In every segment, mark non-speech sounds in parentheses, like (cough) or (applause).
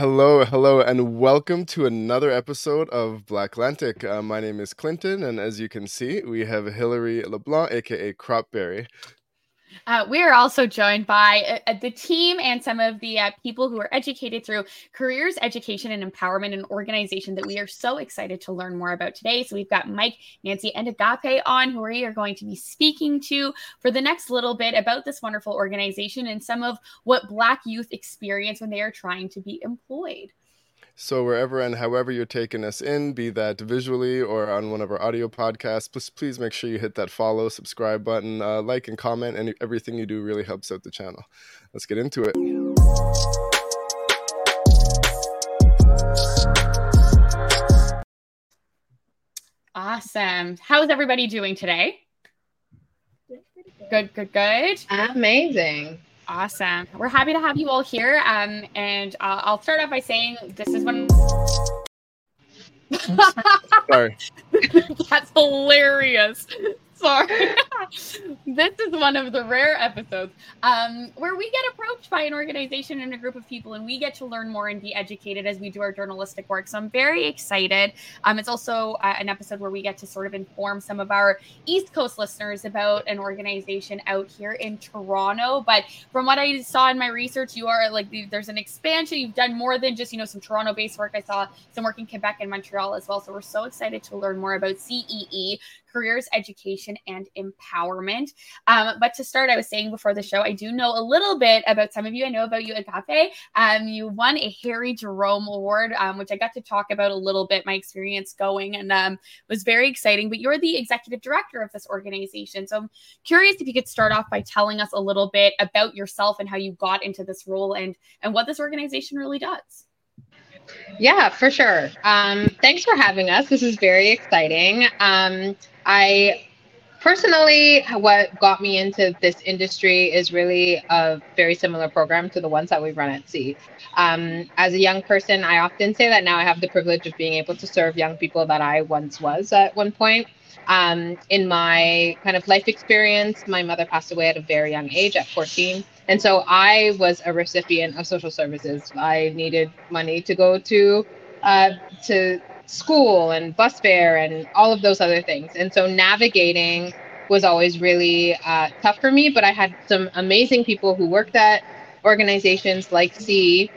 Hello, hello, and welcome to another episode of Black Atlantic. Uh, my name is Clinton, and as you can see, we have Hillary LeBlanc, aka Cropberry. Uh, we are also joined by uh, the team and some of the uh, people who are educated through careers, education, and empowerment, an organization that we are so excited to learn more about today. So we've got Mike, Nancy, and Agapi on who we are going to be speaking to for the next little bit about this wonderful organization and some of what Black youth experience when they are trying to be employed. So wherever and however you're taking us in, be that visually or on one of our audio podcasts, please, please make sure you hit that follow, subscribe button, uh, like and comment, and everything you do really helps out the channel. Let's get into it. Awesome. How's everybody doing today? Good, good, good. Amazing. Awesome. We're happy to have you all here. Um, and uh, I'll start off by saying this is one. (laughs) Sorry. That's hilarious sorry. (laughs) this is one of the rare episodes um, where we get approached by an organization and a group of people, and we get to learn more and be educated as we do our journalistic work. So I'm very excited. Um, it's also uh, an episode where we get to sort of inform some of our East Coast listeners about an organization out here in Toronto. But from what I saw in my research, you are like there's an expansion. You've done more than just you know some Toronto-based work. I saw some work in Quebec and Montreal as well. So we're so excited to learn more about CEE, careers, education, and empowerment. Um, but to start, I was saying before the show, I do know a little bit about some of you. I know about you, Agapi. Um, you won a Harry Jerome Award, um, which I got to talk about a little bit, my experience going, and um, was very exciting. But you're the executive director of this organization. So I'm curious if you could start off by telling us a little bit about yourself and how you got into this role and, and what this organization really does. Yeah, for sure. Um, thanks for having us. This is very exciting. Um, I personally, what got me into this industry is really a very similar program to the ones that we run at CEE. Um, as a young person, I often say that now I have the privilege of being able to serve young people that I once was at one point. Um, in my kind of life experience, my mother passed away at a very young age, at 14. And so I was a recipient of social services. I needed money to go to uh, to school and bus fare and all of those other things. And so navigating was always really uh, tough for me. But I had some amazing people who worked at organizations like CEE.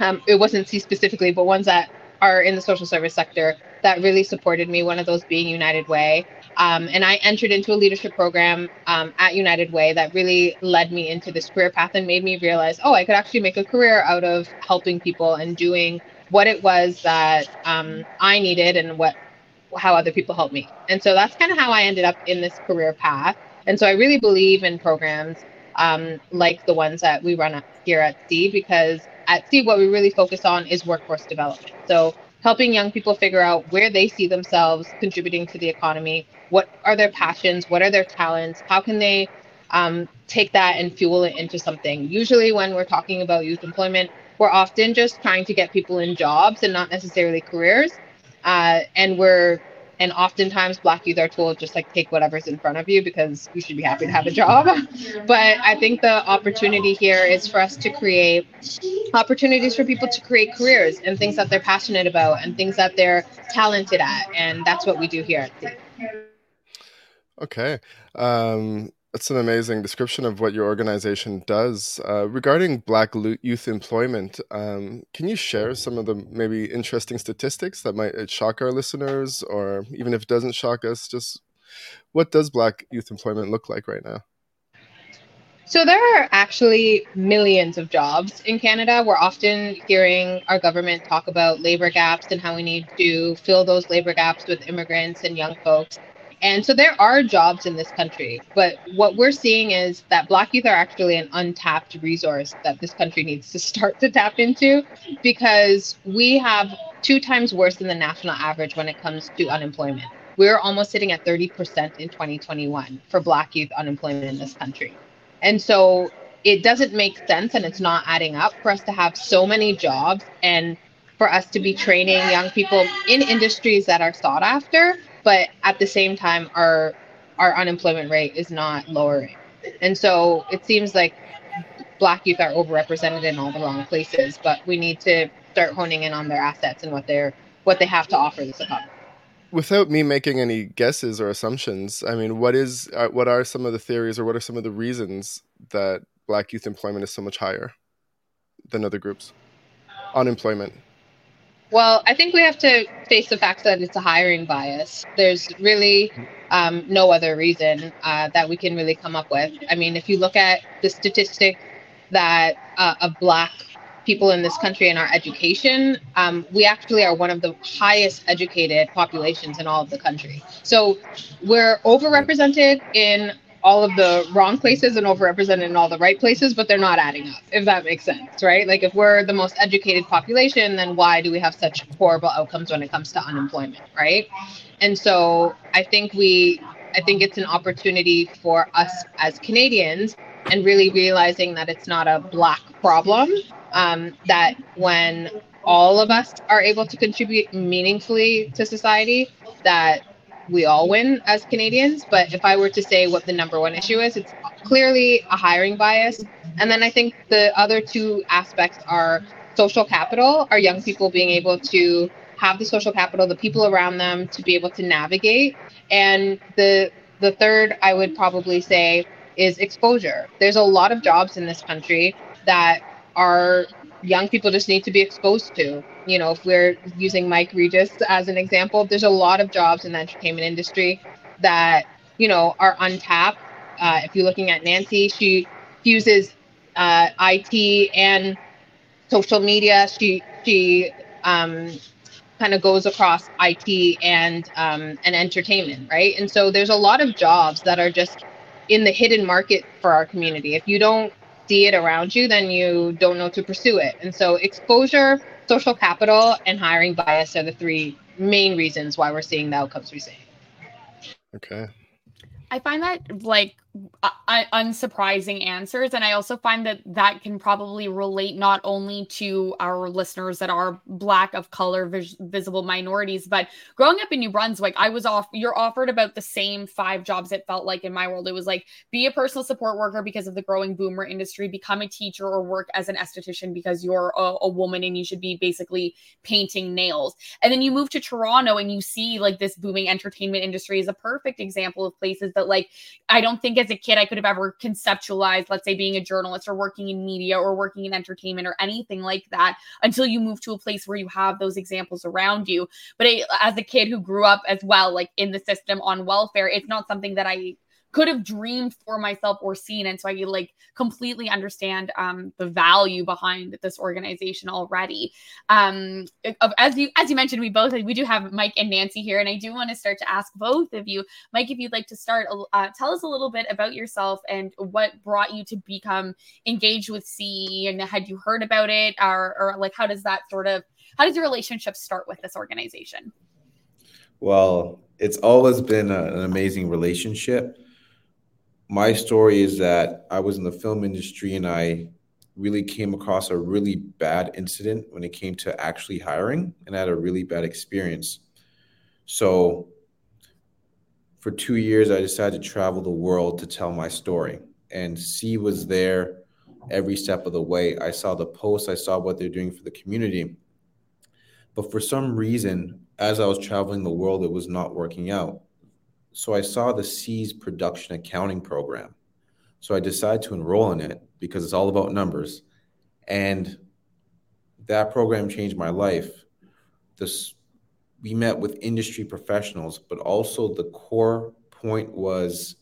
Um, it wasn't CEE specifically, but ones that are in the social service sector that really supported me. One of those being United Way. Um, and I entered into a leadership program um, at United Way that really led me into this career path and made me realize, oh, I could actually make a career out of helping people and doing what it was that um, I needed and what how other people helped me. And so that's kind of how I ended up in this career path. And so I really believe in programs um, like the ones that we run here at CEE because at CEE what we really focus on is workforce development. So helping young people figure out where they see themselves contributing to the economy, what are their passions, what are their talents, how can they um, take that and fuel it into something. Usually, when we're talking about youth employment, we're often just trying to get people in jobs and not necessarily careers. Uh, and we're and oftentimes black youth are told just like take whatever's in front of you because you should be happy to have a job (laughs) but i think the opportunity here is for us to create opportunities for people to create careers and things that they're passionate about and things that they're talented at and that's what we do here okay um that's an amazing description of what your organization does. Uh, regarding Black youth employment, um, can you share some of the maybe interesting statistics that might uh, shock our listeners, or even if it doesn't shock us, just what does Black youth employment look like right now? So there are actually millions of jobs in Canada. We're often hearing our government talk about labor gaps and how we need to fill those labor gaps with immigrants and young folks. And so there are jobs in this country, but what we're seeing is that Black youth are actually an untapped resource that this country needs to (laughs) start to tap into because we have two times worse than the national average when it comes to unemployment. We're almost sitting at 30% in 2021 for Black youth unemployment in this country. And so it doesn't make sense and it's not adding up for us to have so many jobs and for us to be training young people in industries that are sought after but at the same time our our unemployment rate is not lowering and so it seems like black youth are overrepresented in all the wrong places, but we need to start honing in on their assets and what they're what they have to offer this economy. Without me making any guesses or assumptions, I mean, what is uh, what are some of the theories or what are some of the reasons that black youth employment is so much higher than other groups? Unemployment. Well, I think we have to face the fact that it's a hiring bias. There's really um, no other reason uh, that we can really come up with. I mean, if you look at the statistic that uh, of Black people in this country in our education, um, we actually are one of the highest educated populations in all of the country. So we're overrepresented in all of the wrong places and overrepresented in all the right places, but they're not adding up, if that makes sense, right? Like if we're the most educated population, then why do we have such horrible outcomes when it comes to unemployment, right? And so I think we I think it's an opportunity for us as Canadians and really realizing that it's not a black problem. Um, that when all of us are able to contribute meaningfully to society, that we all win as Canadians. But if I were to say what the number one issue is, it's clearly a hiring bias. And then I think the other two aspects are social capital, are young people being able to have the social capital, the people around them to be able to navigate. And the the third I would probably say is exposure. There's a lot of jobs in this country that are young people just need to be exposed to. You know, if we're using Mike Regis as an example, there's a lot of jobs in the entertainment industry that, you know, are untapped. Uh, if you're looking at Nancy, she fuses uh, IT and social media. She she um, kind of goes across IT and um, and entertainment, right? And so there's a lot of jobs that are just in the hidden market for our community. If you don't see it around you, then you don't know to pursue it. And so exposure, social capital, and hiring bias are the three main reasons why we're seeing the outcomes we're seeing. Okay. I find that like uh, unsurprising answers, and I also find that that can probably relate not only to our listeners that are Black of color, vis- visible minorities, but growing up in New Brunswick, I was off. You're offered about the same five jobs. It felt like in my world, it was like be a personal support worker because of the growing boomer industry, become a teacher, or work as an esthetician because you're a, a woman and you should be basically painting nails. And then you move to Toronto and you see like this booming entertainment industry is a perfect example of places that like I don't think as a kid I could have ever conceptualized, let's say, being a journalist or working in media or working in entertainment or anything like that until you move to a place where you have those examples around you. But I, as a kid who grew up as well, like in the system on welfare, it's not something that I could have dreamed for myself or seen. And so i like completely understand um, the value behind this organization already. Um, as you as you mentioned we both we do have mike and nancy here and i do want to start to ask both of you mike if you'd like to start uh, tell us a little bit about yourself and what brought you to become engaged with CEE and had you heard about it or, or like how does that sort of how does your relationship start with this organization? Well it's always been a, an amazing relationship my story is that I was in the film industry and I really came across a really bad incident when it came to actually hiring and I had a really bad experience. So for two years, I decided to travel the world to tell my story. And CEE was there every step of the way. I saw the posts, I saw what they're doing for the community. But for some reason, as I was traveling the world, it was not working out. So I saw the CEE's production accounting program. So I decided to enroll in it because it's all about numbers. And that program changed my life. This we met with industry professionals, but also the core point was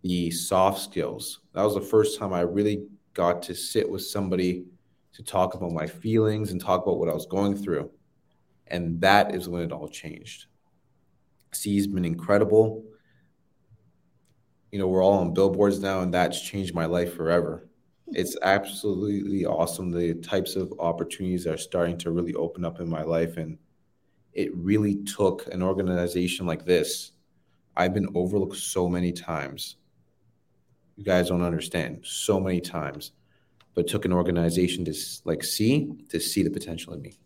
the soft skills. That was the first time I really got to sit with somebody to talk about my feelings and talk about what I was going through. And that is when it all changed. CEE's been incredible you know, we're all on billboards now, and that's changed my life forever. It's absolutely awesome the types of opportunities are starting to really open up in my life. And it really took an organization like this. I've been overlooked so many times. You guys don't understand so many times, but took an organization to like see to see the potential in me.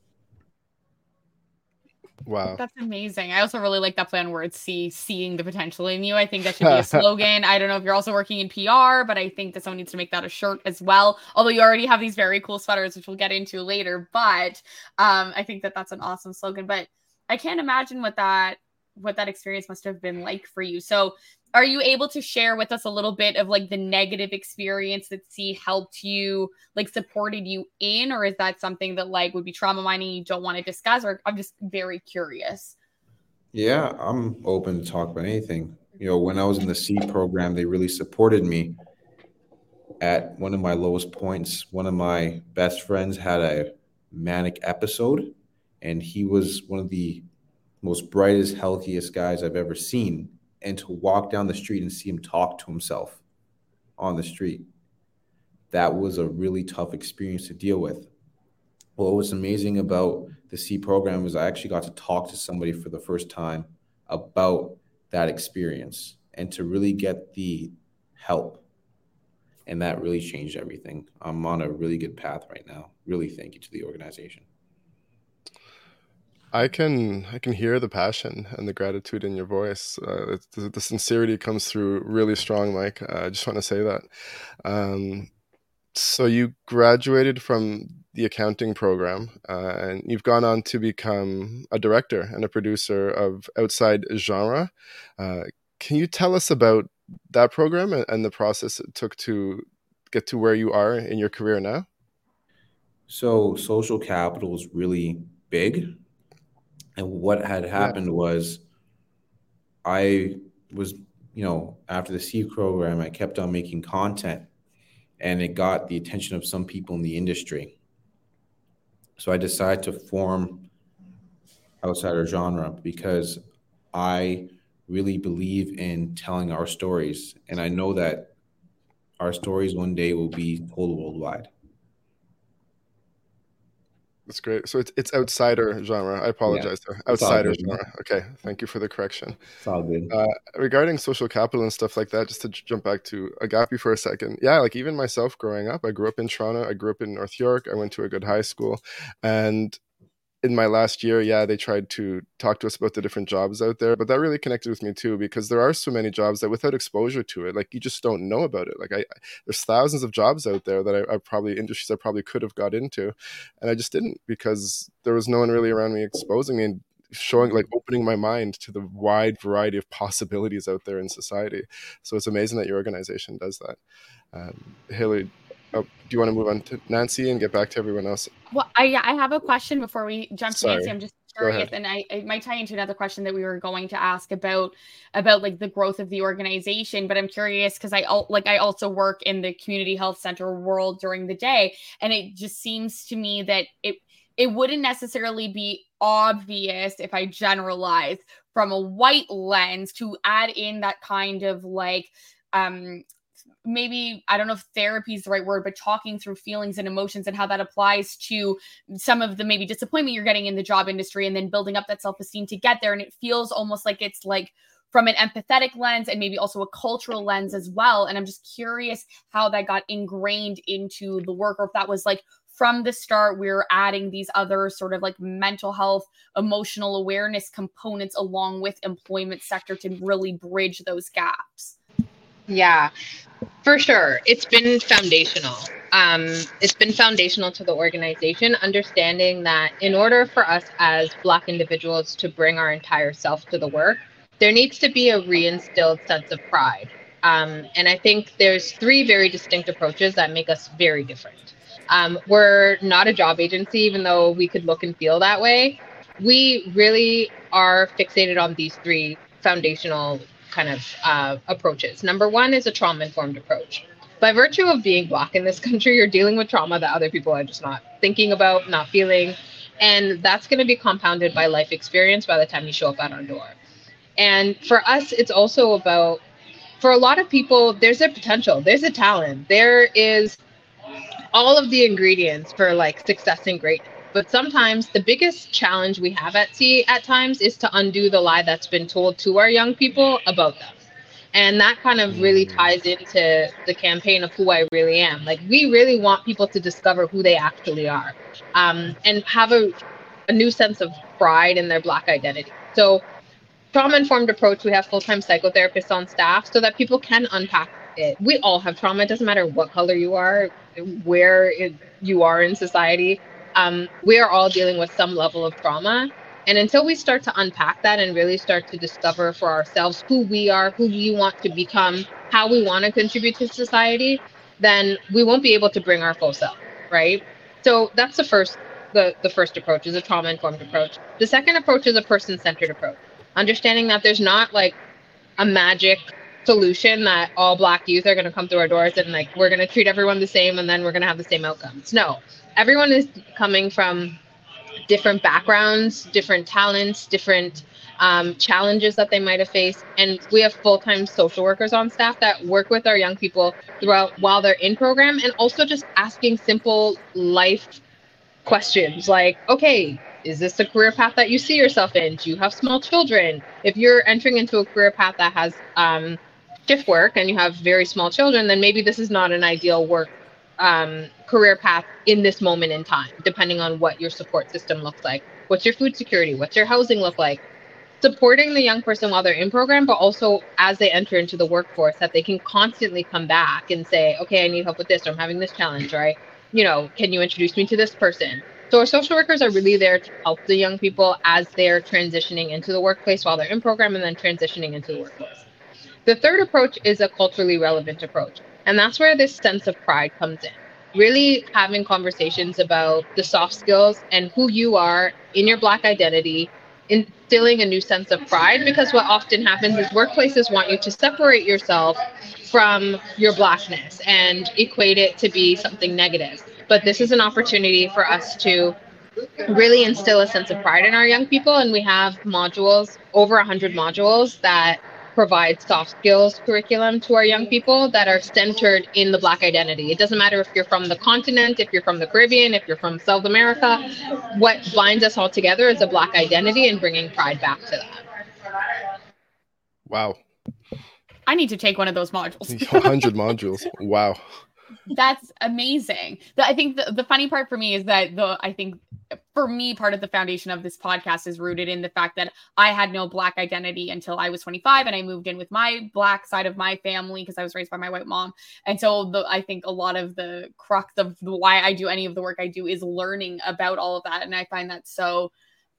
Wow. That's amazing. I also really like that plan where it's see seeing the potential in you. I think that should be a (laughs) slogan. I don't know if you're also working in PR, but I think that someone needs to make that a shirt as well. Although you already have these very cool sweaters, which we'll get into later. But um, I think that that's an awesome slogan. But I can't imagine what that what that experience must have been like for you. So are you able to share with us a little bit of like the negative experience that CEE helped you, like supported you in, or is that something that like would be trauma mining you don't want to discuss? Or I'm just very curious. Yeah, I'm open to talk about anything. You know, when I was in the CEE program, they really supported me at one of my lowest points. One of my best friends had a manic episode, and he was one of the most brightest, healthiest guys I've ever seen and to walk down the street and see him talk to himself on the street. That was a really tough experience to deal with. What was amazing about the CEE program was I actually got to talk to somebody for the first time about that experience and to really get the help. And that really changed everything. I'm on a really good path right now. Really thank you to the organization. I can I can hear the passion and the gratitude in your voice. Uh, the, the, sincerity comes through really strong, Mike. Uh, I just want to say that. Um, so you graduated from the accounting program, uh, and you've gone on to become a director and a producer of Outside Genre. Uh, can you tell us about that program and, and the process it took to get to where you are in your career now? So social capital is really big and what had happened yeah. was I was, you know, after the CEE program, I kept on making content and it got the attention of some people in the industry. So I decided to form Outsider Genre because I really believe in telling our stories. And I know that our stories one day will be told worldwide. That's great. So it's it's outsider genre. I apologize. Yeah, outsider genre. Okay, thank you for the correction. It's all good. Uh, regarding social capital and stuff like that, just to jump back to Agapi for a second. Yeah, like even myself growing up, I grew up in Toronto. I grew up in North York. I went to a good high school, and in my last year, yeah, they tried to talk to us about the different jobs out there, but that really connected with me too because there are so many jobs that without exposure to it, like you just don't know about it. Like I, there's thousands of jobs out there that I, I probably industries I probably could have got into, and I just didn't because there was no one really around me exposing me and showing like opening my mind to the wide variety of possibilities out there in society. So it's amazing that your organization does that. Um, Haley, Oh, do you want to move on to Nancy and get back to everyone else? Well, I I have a question before we jump Sorry. to Nancy. I'm just curious, and I it might tie into another question that we were going to ask about about like the growth of the organization. But I'm curious because I like I also work in the community health center world during the day, and it just seems to me that it it wouldn't necessarily be obvious if I generalize from a white lens to add in that kind of like um maybe I don't know if therapy is the right word, but talking through feelings and emotions and how that applies to some of the maybe disappointment you're getting in the job industry and then building up that self esteem to get there. And it feels almost like it's like from an empathetic lens and maybe also a cultural lens as well. And I'm just curious how that got ingrained into the work or if that was like from the start we are adding these other sort of like mental health emotional awareness components along with employment sector to really bridge those gaps yeah, for sure. It's been foundational. Um, it's been foundational to the organization, understanding that in order for us as Black individuals to bring our entire self to the work, there needs to be a reinstilled sense of pride. Um, and I think there's three very distinct approaches that make us very different. Um, we're not a job agency, even though we could look and feel that way. We really are fixated on these three foundational kind of uh, approaches. Number one is a trauma informed approach. By virtue of being Black in this (laughs) country, you're dealing with trauma that other people are just not thinking about, not feeling. And that's going to be compounded by life experience by the time you show up at our door. And for us, it's also about, for a lot of people, there's a potential, there's a talent, there is all of the ingredients for like success and greatness but sometimes the biggest challenge we have at CEE at times is to undo the lie that's been told to our young people about them. And that kind of really mm. ties into the campaign of who I really am. Like we really want people to discover who they actually are, um, and have a a new sense of pride in their black identity. So trauma informed approach, we have full-time psychotherapists on staff so that people can unpack it. We all have trauma. It doesn't matter what color you are, where it, you are in society. Um, we are all dealing with some level of trauma. And until we start to unpack that and really start to discover for ourselves who we are, who we want to become, how we want to contribute to society, then we won't be able to bring our full self, right? So that's the first the, the first approach is a trauma informed approach. The second approach is a person centered approach. Understanding that there's not like a magic solution that all black youth are going to come through our doors and like we're going to treat everyone the same and then we're going to have the same outcomes. No, everyone is coming from different backgrounds, different talents, different um, challenges that they might have faced. And we have full time social workers on staff that work with our young people throughout while they're in program and also just asking simple life questions like, okay, is this a career path that you see yourself in? Do you have small children? If you're entering into a career path that has um, shift work and you have very small children, then maybe this is not an ideal work um, career path in this moment in time, depending on what your support system looks like. What's your food security? What's your housing look like? Supporting the young person while they're in program, but also as they enter into the workforce, that they can constantly come back and say, okay, I need help with this, or I'm having this challenge, right? You know, can you introduce me to this person? So our social workers are really there to help the young people as they're transitioning into the workplace while they're in program and then transitioning into the workforce. The third approach is a culturally relevant approach. And that's where this sense of pride comes in. Really having conversations about the soft skills and who you are in your Black identity, instilling a new sense of pride. Because what often happens is workplaces want you to separate yourself from your Blackness and equate it to be something negative. But this is an opportunity for us to really instill a sense of pride in our young people. And we have modules, over 100 modules that provide soft skills curriculum to our young people that are centered in the Black identity. It doesn't matter if you're from the continent, if you're from the Caribbean, if you're from South America. What binds us all together is a Black identity and bringing pride back to that. Wow. I need to take one of those modules. (laughs) 100 modules. Wow that's amazing. The, I think the, the funny part for me is that the I think for me part of the foundation of this podcast is rooted in the fact that I had no black identity until I was 25 and I moved in with my black side of my family because I was raised by my white mom. And so the I think a lot of the crux of why I do any of the work I do is learning about all of that and I find that so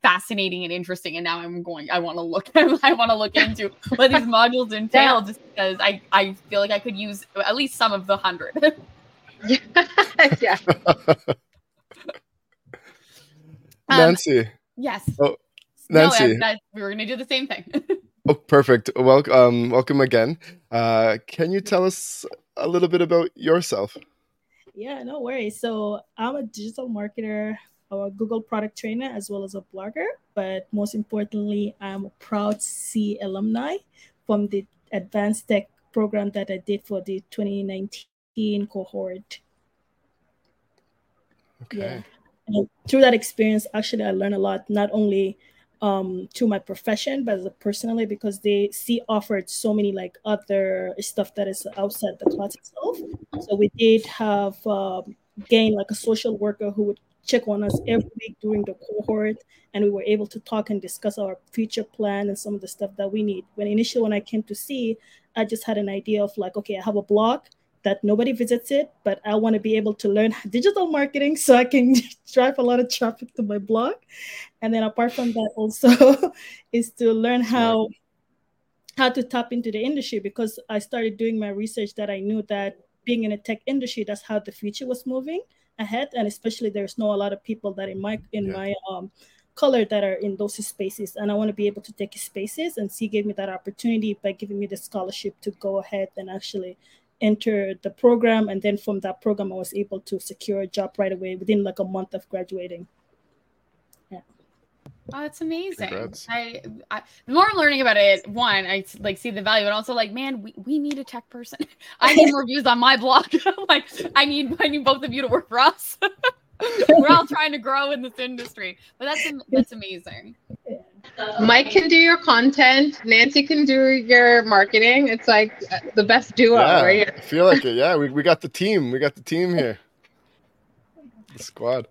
fascinating and interesting and now i'm going i want to look (laughs) i want to look into what these (laughs) modules entail just because i i feel like i could use at least some of the hundred (laughs) yeah. (laughs) (laughs) Um, Nancy. Um, yes. Oh, Nancy. No, we were going to do the same thing. (laughs) oh, perfect. Welcome, um, welcome again. Uh, can you tell us a little bit about yourself? Yeah, no worries. So I'm a digital marketer, a Google product trainer, as well as a blogger. But most importantly, I'm a proud CEE alumni from the advanced tech program that I did for the 2019 cohort. Okay. Yeah. And through that experience, actually, I learned a lot, not only um to my profession but personally because they CEE offered so many like other stuff that is outside the class itself so we did have um, gain like a social worker who would check on us every week during the cohort and we were able to talk and discuss our future plan and some of the stuff that we need when initially when i came to CEE i just had an idea of like okay i have a blog that nobody visits it, but I want to be able to learn (laughs) digital marketing so I can (laughs) drive a lot of traffic to my blog. And then apart from that, also (laughs) is to learn how how to tap into the industry because I started doing my research that I knew that being in a tech industry, that's how the future was moving ahead. And especially there's no a lot of people that in my in yeah. my um color that are in those spaces and i want to be able to take spaces and she gave me that opportunity by giving me the scholarship to go ahead and actually enter the program and then from that program i was able to secure a job right away within like a month of graduating yeah Oh, that's amazing. I, I, the more I'm learning about it, one, I like see the value, and also like, man, we, we need a tech person. (laughs) I need more views on my blog. (laughs) like, I need I need both of you to work for us. (laughs) We're all trying to grow in this industry, but that's that's amazing. Mike can do your content. Nancy can do your marketing. It's like the best duo, yeah, right? I feel like it. Yeah, we, we got the team. We got the team here. The squad.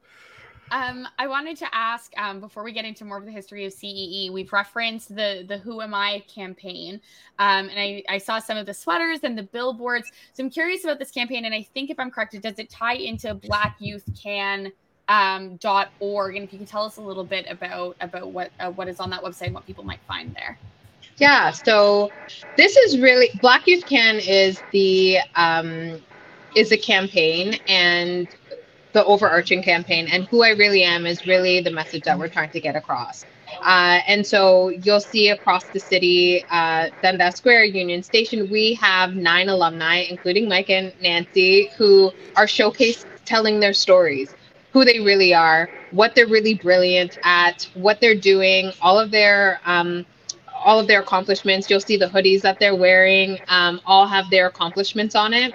Um, I wanted to ask um, before we get into more of the history of CEE, we've referenced the the Who Am I campaign, um, and I, I saw some of the sweaters and the billboards. So I'm curious about this campaign, and I think if I'm correct, does it tie into Black Youth Can? Um, dot org and if you can tell us a little bit about about what uh, what is on that website and what people might find there yeah so this is really black youth can is the um is a campaign and the overarching campaign and who I really am is really the message that we're trying to get across. Uh, and so you'll see across the city, uh, Dundas Square, Union Station, we have nine alumni, including Mike and Nancy, who are showcased telling their stories, who they really are, what they're really brilliant at, what they're doing, all of their um, all of their accomplishments. You'll see the hoodies that they're wearing, um, all have their accomplishments on it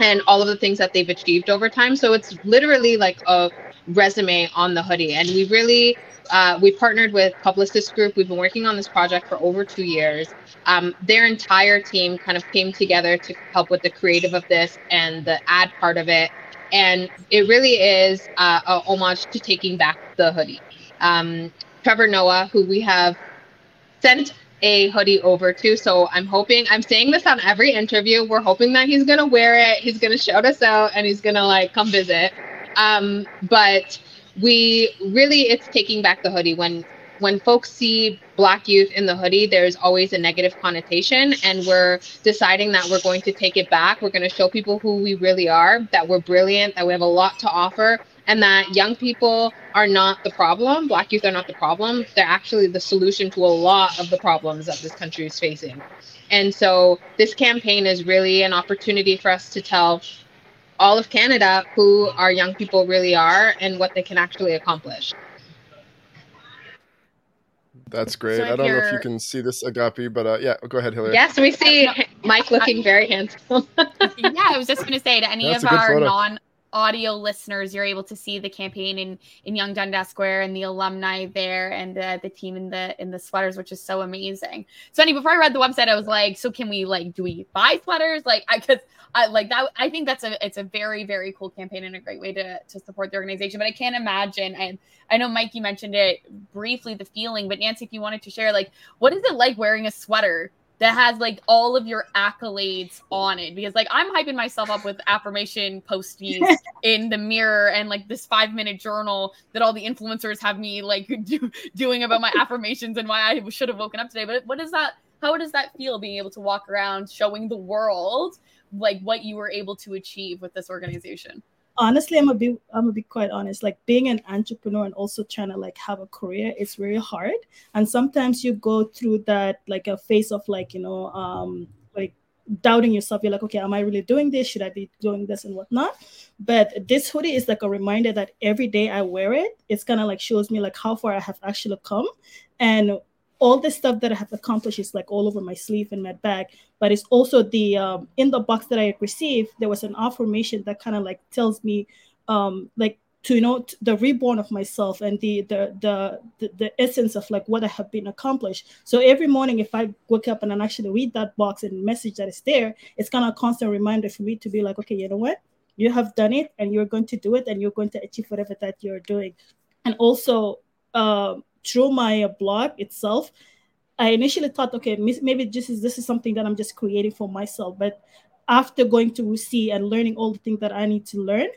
and all of the things that they've achieved over time. So it's literally like a resume on the hoodie. And we really uh, we partnered with Publicis Groupe. We've been working on this project for over two years. Um, their entire team kind of came together to help with the creative of this and the ad part of it. And it really is uh, a homage to taking back the hoodie. Um, Trevor Noah, who we have sent a hoodie over to. So I'm hoping, I'm saying this on every interview. We're hoping that he's to wear it. He's to shout us out and he's to like come visit. Um, but we really, it's taking back the hoodie. When, when folks see black youth in the hoodie, there's always a negative connotation. And we're deciding that we're going to take it back. We're going to show people who we really are, that we're brilliant, that we have a lot to offer, and that young people are not the problem. Black youth are not the problem. They're actually the solution to a lot of the problems that this country is facing. And so this campaign is really an opportunity for us to tell all of Canada who our young people really are and what they can actually accomplish. That's great. So I don't know if you can see this Agapi, but uh, yeah, go ahead, Hillary. Yes, we see Mike looking very handsome. (laughs) yeah, I was just going to say to any That's of our non audio listeners, you're able to see the campaign in in Yonge Dundas Square and the alumni there and uh, the team in the in the sweaters, which is so amazing. So, anyway, before I read the website, I was like, so can we like do we buy sweaters? Like, I could. I like that. I think that's a it's a very very cool campaign and a great way to to support the organization. But I can't imagine. And I know Mike, you mentioned it briefly, the feeling. But Nancy, if you wanted to share, like, what is it like wearing a sweater that has like all of your accolades on it because like I'm hyping myself up with affirmation postings (laughs) in the mirror and like this five minute journal that all the influencers have me like (laughs) do, doing about my (laughs) affirmations and why I should have woken up today. But what is that? How does that feel being able to walk around showing the world like what you were able to achieve with this organization? honestly i'm a bit i'm a bit quite honest. Like being an entrepreneur and also trying to like have a career it's very hard. And sometimes you go through that like a phase of like you know um like doubting yourself. You're like okay am i really doing this? Should i be doing this and whatnot? But this hoodie is like a reminder that every day i wear it it's kind of like shows me like how far i have actually come. And all the stuff that I have accomplished is like all over my sleeve and my bag. But it's also the um, in the box that I received, there was an affirmation that kind of like tells me, um, like to you know the reborn of myself and the, the the the the essence of like what I have been accomplished. So every morning, if I wake up and I actually read that box and message that is there, it's kind of a constant reminder for me to be like, okay, you know what, you have done it, and you're going to do it, and you're going to achieve whatever that you're doing. And also, um, through my blog itself, I initially thought, okay, maybe this is this is something that I'm just creating for myself. But after going to Wusi and learning all the things that I need to learn,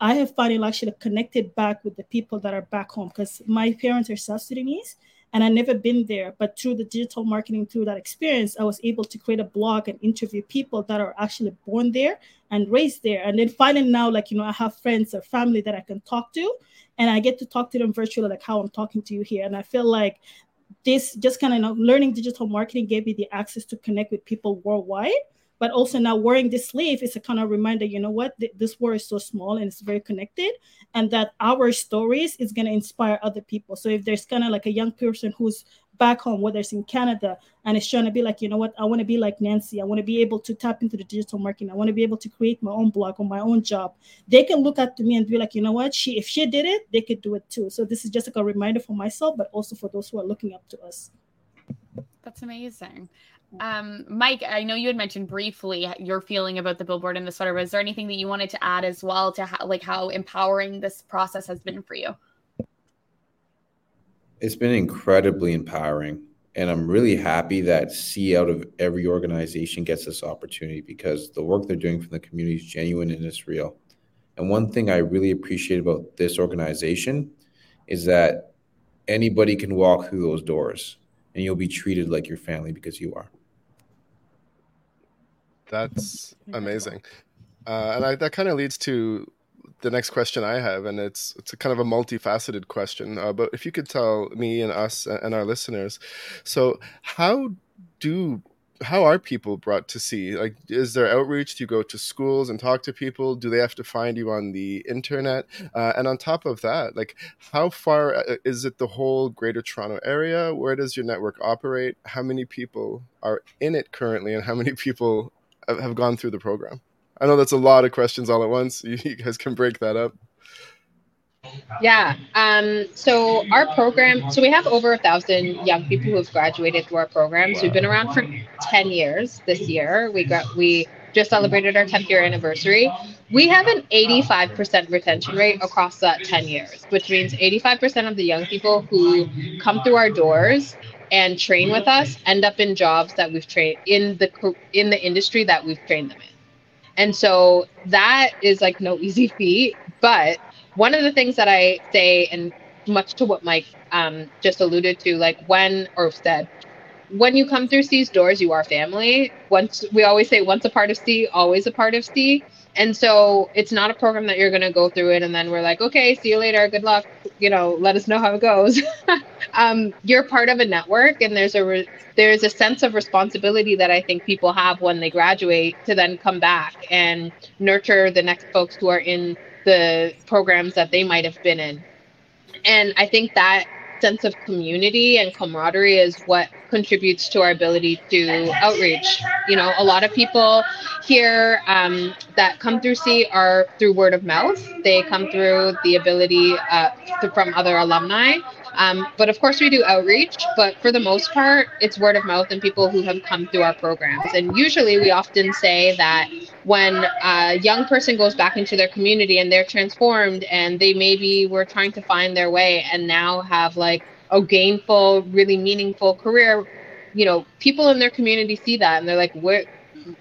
I have finally actually connected back with the people that are back home because my parents are South Sudanese and I never been there. But through the digital marketing, through that experience, I was able to create a blog and interview people that are actually born there and raised there. And then finally now, like you know, I have friends or family that I can talk to, and I get to talk to them virtually, like how I'm talking to you here. And I feel like this just kind of learning digital marketing gave me the access to connect with people worldwide but also now wearing this sleeve is a kind of reminder you know what this world is so small and it's very connected and that our stories is going to inspire other people so if there's kind of like a young person who's back home whether it's in canada and it's trying to be like you know what i want to be like nancy. I want to be able to tap into the digital marketing. I want to be able to create my own blog or my own job. They can look at me and be like you know what she if she did it they could do it too. So this is just like a reminder for myself but also for those who are looking up to us. That's amazing. Um, Mike, I know you had mentioned briefly your feeling about the billboard and the sweater. Was there anything that you wanted to add as well to how, like how empowering this process has been for you? It's been incredibly empowering. And I'm really happy that CEE out of every organization gets this opportunity because the work they're doing for the community is genuine and it's real. And one thing I really appreciate about this organization is that anybody can walk through those doors and you'll be treated like your family because you are. That's amazing. Uh, and I, that kind of leads to the next question I have, and it's it's a kind of a multifaceted question. Uh, but if you could tell me and us and our listeners, so how do how are people brought to CEE? like is there outreach? Do you go to schools and talk to people? Do they have to find you on the internet? Uh, and on top of that like how far uh, is it the whole greater toronto area? Where does your network operate? How many people are in it currently and how many people have gone through the program I know that's a lot of questions all at once. (laughs) You, guys can break that up. Yeah. Um, so our program, so we have over a thousand young people who have graduated through our programs. We've been around for 10 years this year. We got, we just celebrated our 10th year anniversary. We have an 85% retention rate across that 10 years, which means 85% of the young people who come through our doors and train with us end up in jobs that we've trained in the in the industry that we've trained them in. And so that is like no easy feat. But one of the things that I say, and much to what Mike um, just alluded to, like when or said, when you come through CEE's doors, you are family. Once we always say, once a part of CEE, always a part of CEE. And so it's not a program that you're going to go through it and then we're like, okay, see you later. Good luck. You know, let us know how it goes. (laughs) um, you're part of a network and there's a re- there's a sense of responsibility that I think people have when they graduate to then come back and nurture the next folks who are in the programs that they might have been in. And I think that sense of community and camaraderie is what contributes to our ability to outreach. You know, a lot of people here um, that come through CEE are through word of mouth. They come through the ability uh, to, from other alumni. Um, but of course, we do outreach, but for the most part, it's word of mouth and people who have come through our programs. And usually, we often say that when a young person goes back into their community and they're transformed and they maybe were trying to find their way and now have like a gainful, really meaningful career, you know, people in their community see that and they're like, where,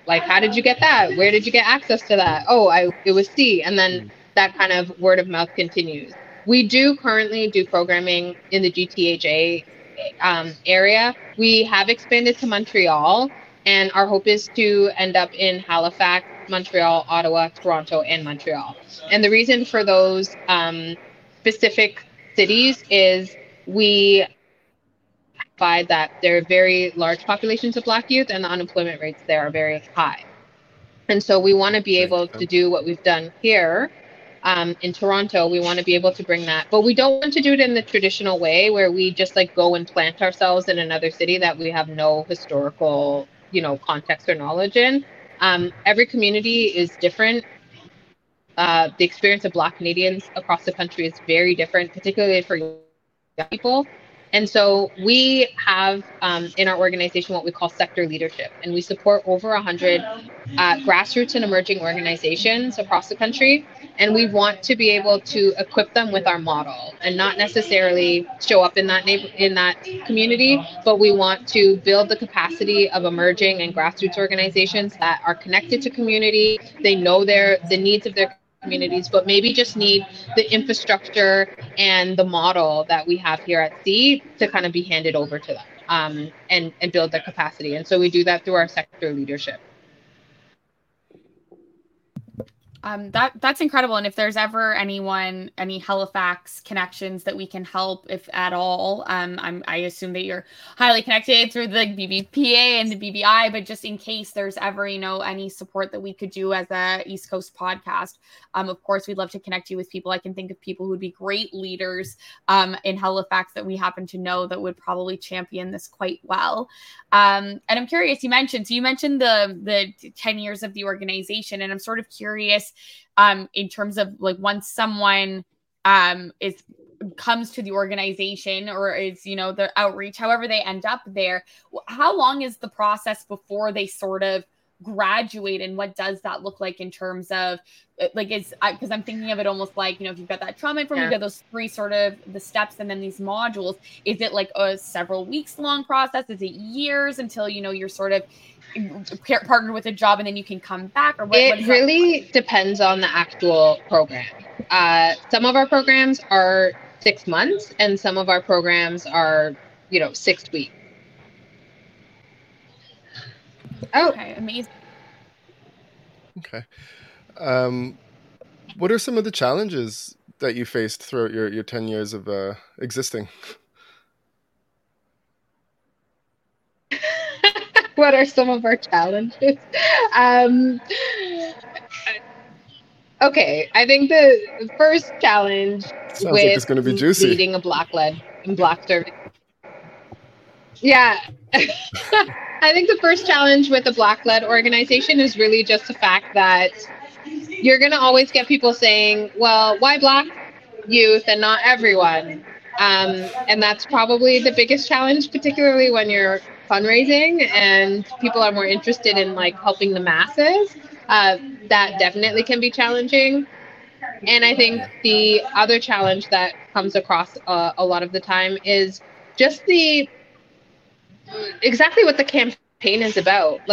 like, how did you get that? Where did you get access to that? Oh, I, it was CEE. And then that kind of word of mouth continues. We do currently do programming in the GTHA um, area. We have expanded to Montreal, and our hope is to end up in Halifax, Montreal, Ottawa, Toronto, and Montreal. And the reason for those um, specific cities is we find that there are very large populations of Black youth, and the unemployment rates there are very high. And so we want to be able to do what we've done here um, in Toronto, we want to be able to bring that. But we don't want to do it in the traditional way where we just like go and plant ourselves in another city that we have no historical, you know, context or knowledge in. Um, every community is different. Uh, the experience of Black Canadians across the country is very different, particularly for young people. And so we have um, in our organization what we call sector leadership, and we support over 100 uh, grassroots and emerging organizations across the country. And we want to be able to equip them with our model, and not necessarily show up in that neighbor in that community, but we want to build the capacity of emerging and grassroots organizations that are connected to community. They know their the needs of their communities, but maybe just need the infrastructure and the model that we have here at CEE to kind of be handed over to them um, and, and build their capacity. And so we do that through our sector leadership. Um, that that's incredible. And if there's ever anyone, any Halifax connections that we can help, if at all, um, I'm, I assume that you're highly connected through the BBPA and the BBI. But just in case there's ever, you know, any support that we could do as a East Coast podcast, um, of course, we'd love to connect you with people. I can think of people who would be great leaders um, in Halifax that we happen to know that would probably champion this quite well. Um, and I'm curious. You mentioned so you mentioned the the 10 years of the organization, and I'm sort of curious um, in terms of like once someone um, is comes to the organization or is you know the outreach however they end up there how long is the process before they sort of graduate and what does that look like in terms of like it's because i'm thinking of it almost like you know if you've got that trauma informed yeah. you've got those three sort of the steps and then these modules is it like a several weeks long process is it years until you know you're sort of partnered with a job and then you can come back or what, it what really that? depends on the actual program uh, some of our programs are six months and some of our programs are you know six weeks Oh, okay, amazing. Okay. Um, what are some of the challenges that you faced throughout your, your 10 years of uh, existing? (laughs) what are some of our challenges? Um, okay, I think the first challenge Sounds with like it's going to be juicy. leading a black led and black service. Yeah. (laughs) I think the first challenge with a black led organization is really just the fact that you're going to always get people saying, well, why black youth and not everyone? Um, and that's probably the biggest challenge, particularly when you're fundraising and people are more interested in like helping the masses. Uh, that definitely can be challenging. And I think the other challenge that comes across uh, a lot of the time is just the exactly what the campaign is about. Like,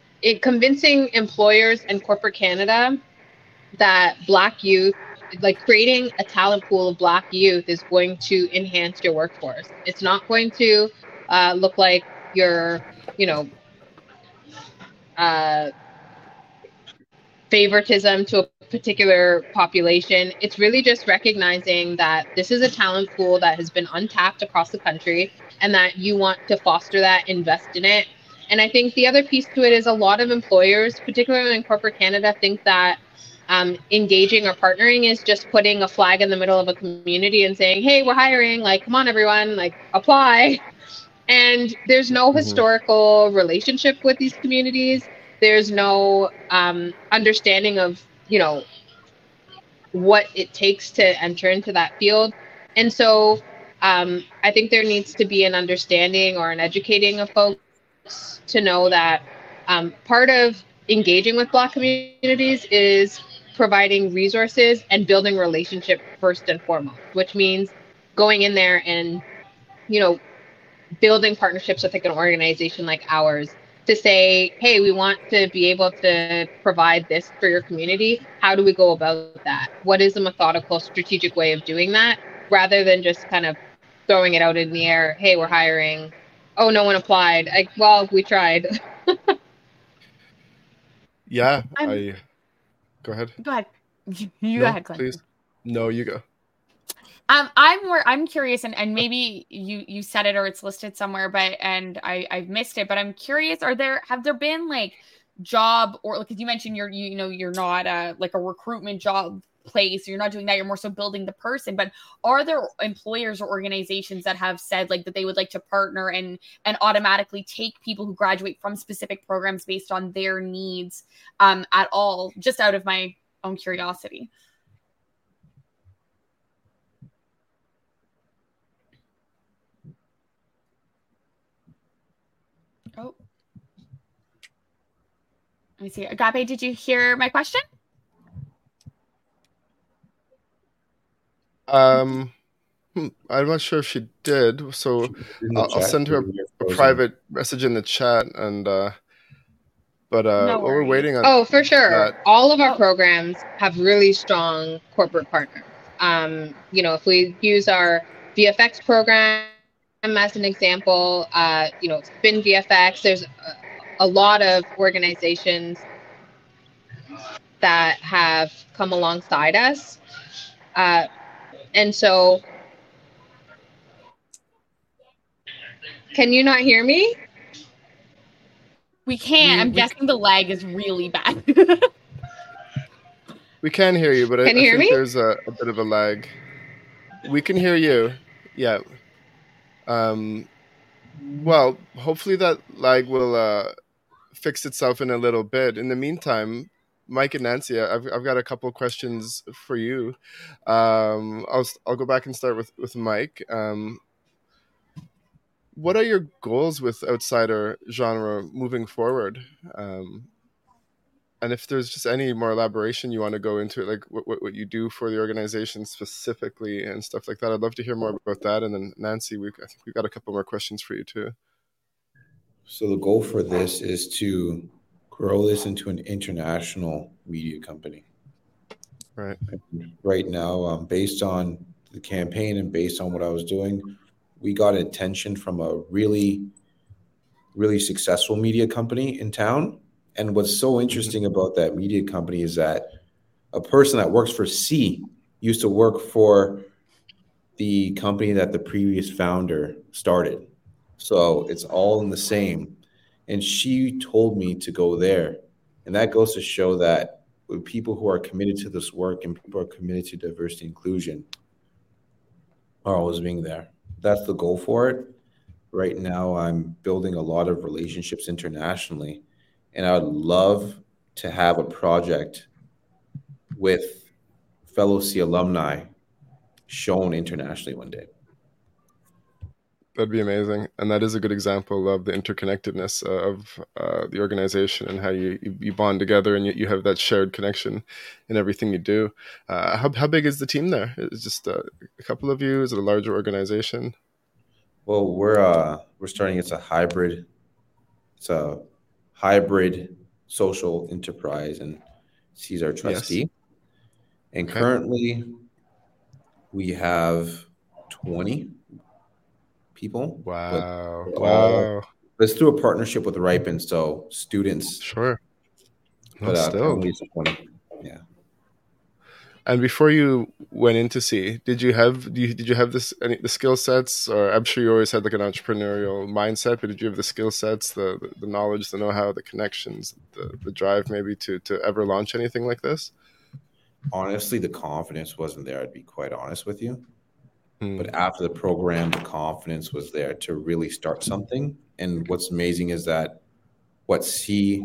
it convincing employers and corporate Canada that Black youth, like creating a talent pool of Black youth, is going to enhance your workforce. It's not going to uh, look like your, you know, uh, favoritism to a particular population. It's really just recognizing that this is a talent pool that has been untapped across the country and that you want to foster that, invest in it. And I think the other piece to it is a lot of employers, particularly in corporate Canada, think that um, engaging or partnering is just putting a flag in the middle of a community and saying, hey, we're hiring, like, come on, everyone, like, apply. And there's no mm-hmm. historical relationship with these communities. There's no um, understanding of, you know, what it takes to enter into that field. And so um, I think there needs to be an understanding or an educating of folks to know that um, part of engaging with Black communities is providing resources and building relationship first and foremost, which means going in there and, you know, building partnerships with like an organization like ours to say, hey, we want to be able to provide this for your community. How do we go about that? What is a methodical, strategic way of doing that rather than just kind of throwing it out in the air. Hey, we're hiring. Oh, no one applied. I, well, we tried. (laughs) yeah, I'm, I. Go ahead. Go ahead. You, you no, go ahead, Glenn. Please. No, you go. Um, I'm more. I'm curious, and, and maybe you you said it or it's listed somewhere, but and I I've missed it. But I'm curious. Are there have there been like job or because you mentioned you're you, you know you're not a like a recruitment job place you're not doing that you're more so building the person but are there employers or organizations that have said like that they would like to partner and and automatically take people who graduate from specific programs based on their needs um at all? Just out of my own curiosity. Oh. Let me see. Agapi did you hear my question Um, hmm, I'm not sure if she did, so I'll, I'll, send her a, a, private message in the chat. And uh, but uh, no we're waiting on. Oh, for sure. That. All of our programs have really strong corporate partners. Um, you know, if we use our VFX program as an example, uh, you know, Spin VFX. There's a, a lot of organizations that have come alongside us. Uh, and so, can you not hear me? We can't. I'm we, guessing the lag is really bad. (laughs) we can hear you, but can I, you I think me? there's a, a, bit of a lag. We can hear you. Yeah. Um, well, hopefully that lag will uh, fix itself in a little bit. In the meantime, Mike and Nancy, I've I've got a couple questions for you. Um, I'll I'll go back and start with with Mike. Um, what are your goals with outsider genre moving forward? Um, and if there's just any more elaboration you want to go into it, like what, what, what, you do for the organization specifically and stuff like that, I'd love to hear more about that. And then Nancy, we I think we've got a couple more questions for you too. So the goal for this is to grow this into an international media company. Right. Right now, um, based on the campaign and based on what I was doing, we got attention from a really, really successful media company in town and what's so interesting about that media company is that a person that works for CEE used to work for the company that the previous founder started. So it's all in the same. And she told me to go there. And that goes to show that with people who are committed to this work and people are committed to diversity inclusion are always being there. That's the goal for it. Right now, I'm building a lot of relationships internationally and I would love to have a project with fellow CEE alumni shown internationally one day. That'd be amazing, and that is a good example of the interconnectedness of uh, the organization and how you, you bond together and you, you have that shared connection in everything you do. Uh, how how big is the team there? Is it just a, a couple of you? Is it a larger organization? Well, we're uh, we're starting. It's a hybrid. It's a hybrid social enterprise, and he's our trustee. Yes. And okay. currently, we have 20 people. Wow. Wow. But it's through a partnership with Riipen, so students. Sure. But uh, still. Yeah. And before you went into CEE, did you have you, did you have this any the skill sets, or I'm sure you always had like an entrepreneurial mindset, but did you have the skill sets, the the, the knowledge, the know how, the connections, the, the drive maybe to to ever launch anything like this? Honestly, the confidence wasn't there. I'd be quite honest with you. Hmm. But after the program, the confidence was there to really start something. And what's amazing is that what CEE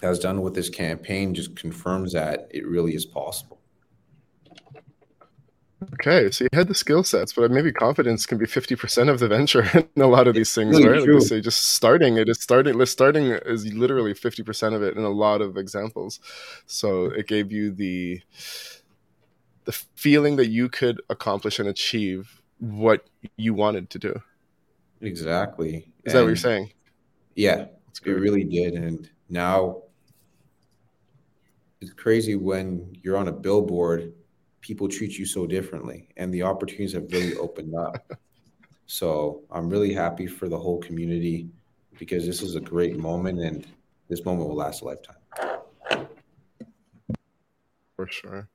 has done with this campaign just confirms that it really is possible. Okay, so you had the skill sets, but maybe confidence can be fifty percent of the venture (laughs) in a lot of these things, really right? Like say, just starting it is starting. Starting is literally fifty percent of it in a lot of examples. So it gave you the the feeling that you could accomplish and achieve what you wanted to do. Exactly. Is and that what you're saying? Yeah, it really did, and now it's crazy when you're on a billboard, people treat you so differently, and the opportunities have really opened up. (laughs) So I'm really happy for the whole community because this is a great moment, and this moment will last a lifetime. For sure.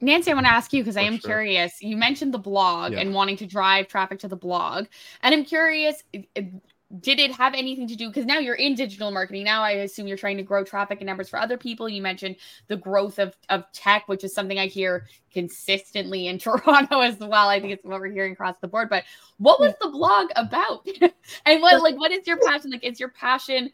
Nancy, I want to ask you because I oh, am sure. curious. You mentioned the blog yeah. and wanting to drive traffic to the blog. And I'm curious, did it have anything to do because now you're in digital marketing now i assume you're trying to grow traffic and numbers for other people you mentioned the growth of, of tech which is something i hear consistently in (laughs) toronto as well i think it's what we're hearing across the board but what was the blog about (laughs) and what like what is your passion like is your passion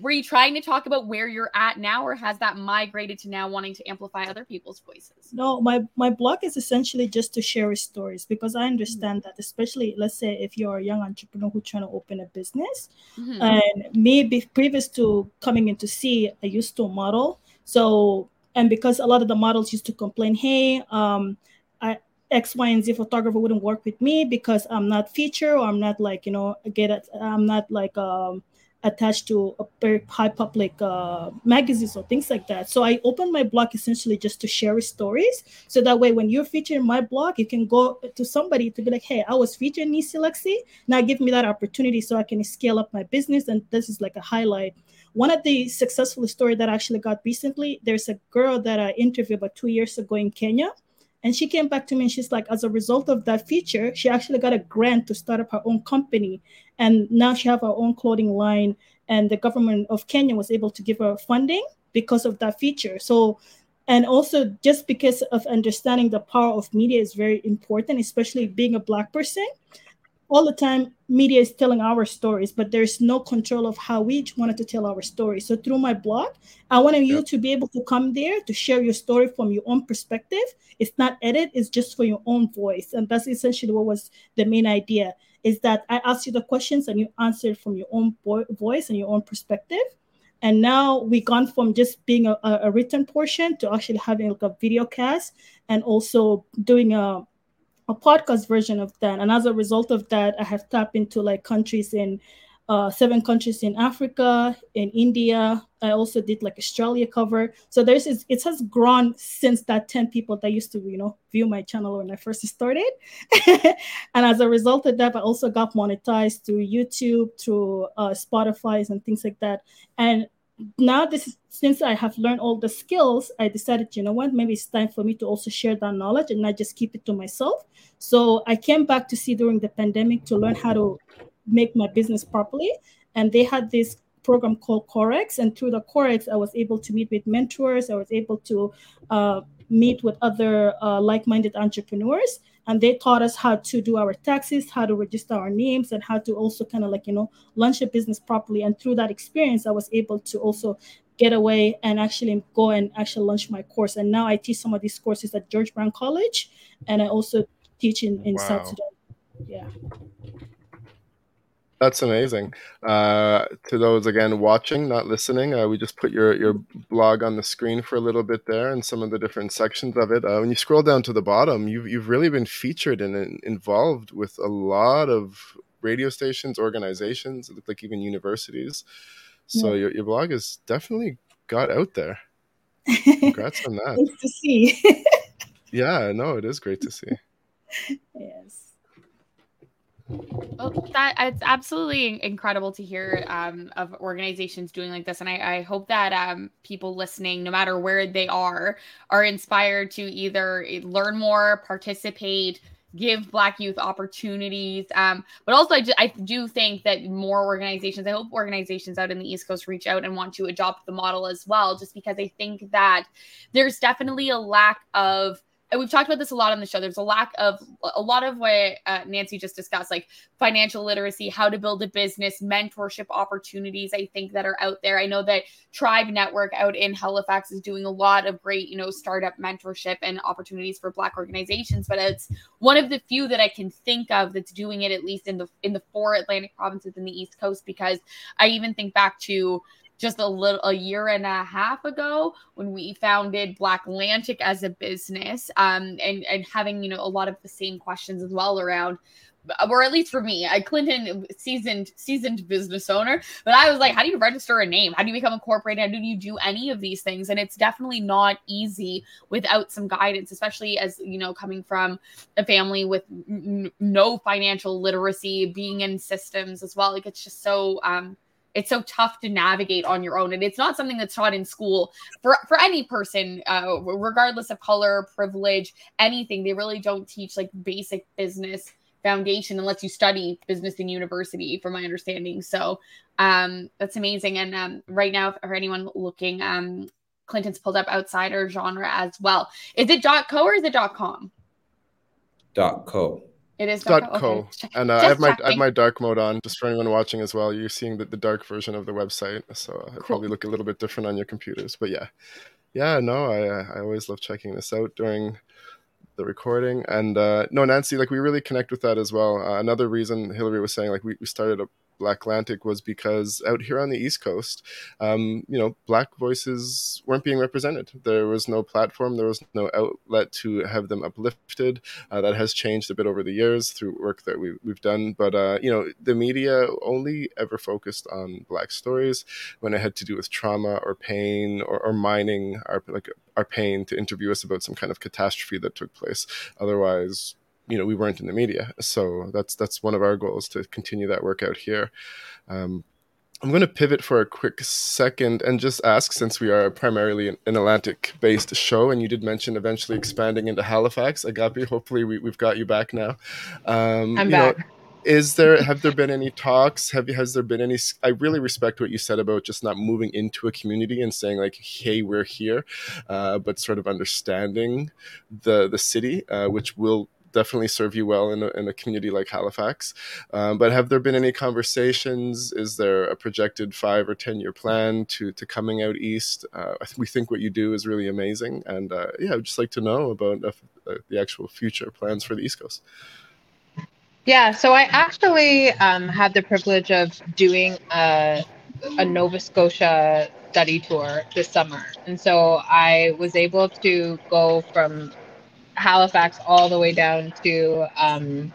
were you trying to talk about where you're at now or has that migrated to now wanting to amplify other people's voices no my my blog is essentially just to share stories because i understand mm-hmm. that especially let's say if you're a young entrepreneur who's trying to open a business mm-hmm. and maybe previous to coming into CEE i used to model so and because a lot of the models used to complain hey um i X, Y, and Z photographer wouldn't work with me because I'm not feature or I'm not like, you know, get it. I'm not like um attached to a very high public uh, magazines or things like that. So I opened my blog essentially just to share stories. So that way, when you're featured in my blog, you can go to somebody to be like, hey, I was featured in NeeCee Lexy. Now give me that opportunity so I can scale up my business. And this is like a highlight. One of the successful story that I actually got recently, there's a girl that I interviewed about two years ago in Kenya and she came back to me and she's like, as a result of that feature, she actually got a grant to start up her own company. And now she have her own clothing line. And the government of Kenya was able to give her funding because of that feature. So and also just because of understanding the power of media is very important, especially being a black person. All the time media is telling our stories but there's no control of how we wanted to tell our story. So through my blog i wanted you to be able to come there to share your story from your own perspective. It's not edit it's just for your own voice. And that's essentially what was the main idea is that I asked you the questions and you answered from your own voice and your own perspective. And now we've gone from just being a, a written portion to actually having like a video cast and also doing a a podcast version of that. And as a result of that, I have tapped into like countries in uh, seven countries in Africa, in India. I also did like Australia cover. So there's it has grown since that 10 people that used to, you know, view my channel when I first started. (laughs) and as a result of that, I also got monetized through YouTube, through uh, Spotify and things like that. And now this is since I have learned all the skills, I decided, you know what, maybe it's time for me to also share that knowledge and not just keep it to myself. So I came back to CEE during the pandemic to learn how to make my business properly. And they had this program called Corex. And through the Corex, I was able to meet with mentors. I was able to uh, meet with other uh, like minded entrepreneurs. And they taught us how to do our taxes, how to register our names, and how to also kind of like, you know, launch a business properly. And through that experience, I was able to also get away and actually go and actually launch my course. And now I teach some of these courses at George Brown College. And I also teach in, in wow. South Sudan. Yeah. That's amazing. Uh, to those again watching, not listening, uh, we just put your your blog on the screen for a little bit there, and some of the different sections of it. Uh, when you scroll down to the bottom, you've you've really been featured and involved with a lot of radio stations, organizations, it looked like even universities. So yeah. your your blog has definitely got out there. Congrats on (laughs) that. Nice to see. (laughs) yeah, no, it is great to see. Yes. Well, that it's absolutely incredible to hear um, of organizations doing like this, and I, I hope that um, people listening, no matter where they are, are inspired to either learn more, participate, give Black youth opportunities. Um, but also, I, I do think that more organizations, I hope organizations out in the East Coast reach out and want to adopt the model as well, just because I think that there's definitely a lack of and we've talked about this a lot on the show. There's a lack of a lot of what uh, Nancy just discussed, like financial literacy, how to build a business, mentorship opportunities. I think that are out there. I know that Tribe Network out in Halifax is doing a lot of great, you know, startup mentorship and opportunities for Black organizations. But it's one of the few that I can think of that's doing it at least in the in the four Atlantic provinces in the East Coast. Because I even think back to just a little a year and a half ago when we founded Black Atlantic as a business um, and and having you know a lot of the same questions as well around or at least for me, I Clinton seasoned seasoned business owner, but I was like, how do you register a name? How do you become incorporated? How do you do any of these things? And it's definitely not easy without some guidance, especially as you know, coming from a family with n- no financial literacy, being in systems as well. Like it's just so um it's so tough to navigate on your own and it's not something that's taught in school for for any person uh, regardless of color privilege anything they really don't teach like basic business foundation unless you study business in university from my understanding. So um that's amazing and um right now for anyone looking um clinton's pulled up outsider genre as well. Is it dot co or is it dot com? Dot co it is dot co, okay. and uh, I have my I have my dark mode on. Just for anyone watching as well, you're seeing the, the dark version of the website, so it cool. probably look a little bit different on your computers. But yeah, yeah, no, I uh, I always love checking this out during the recording. And uh, no, Nancy, like we really connect with that as well. Uh, another reason Hillary was saying, like we, we started a Black Atlantic was because out here on the East Coast, um, you know, Black voices weren't being represented. There was no platform, there was no outlet to have them uplifted. Uh, that has changed a bit over the years through work that we, we've done. But, uh, you know, the media only ever focused on Black stories when it had to do with trauma or pain or, or mining our, like, our pain to interview us about some kind of catastrophe that took place. Otherwise, you know we weren't in the media. So that's that's one of our goals to continue that work out here. Um, i'm going to pivot for a quick second and just ask since we are primarily an, an atlantic based show and you did mention eventually expanding into halifax agapi hopefully we, have got you back now. Um, i'm back know, is there (laughs) have there been any talks? Have has there been any i really respect what you said about just not moving into a community and saying like hey we're here uh, but sort of understanding the the city uh, which will definitely serve you well in a, in a community like Halifax. Um, but have there been any conversations? Is there a projected five or ten year plan to to coming out east? Uh, we think what you do is really amazing, and uh, yeah, I'd just like to know about uh, the actual future plans for the East Coast. Yeah, so I actually um, had the privilege of doing a, a Nova Scotia study tour this summer. And so I was able to go from Halifax all the way down to um,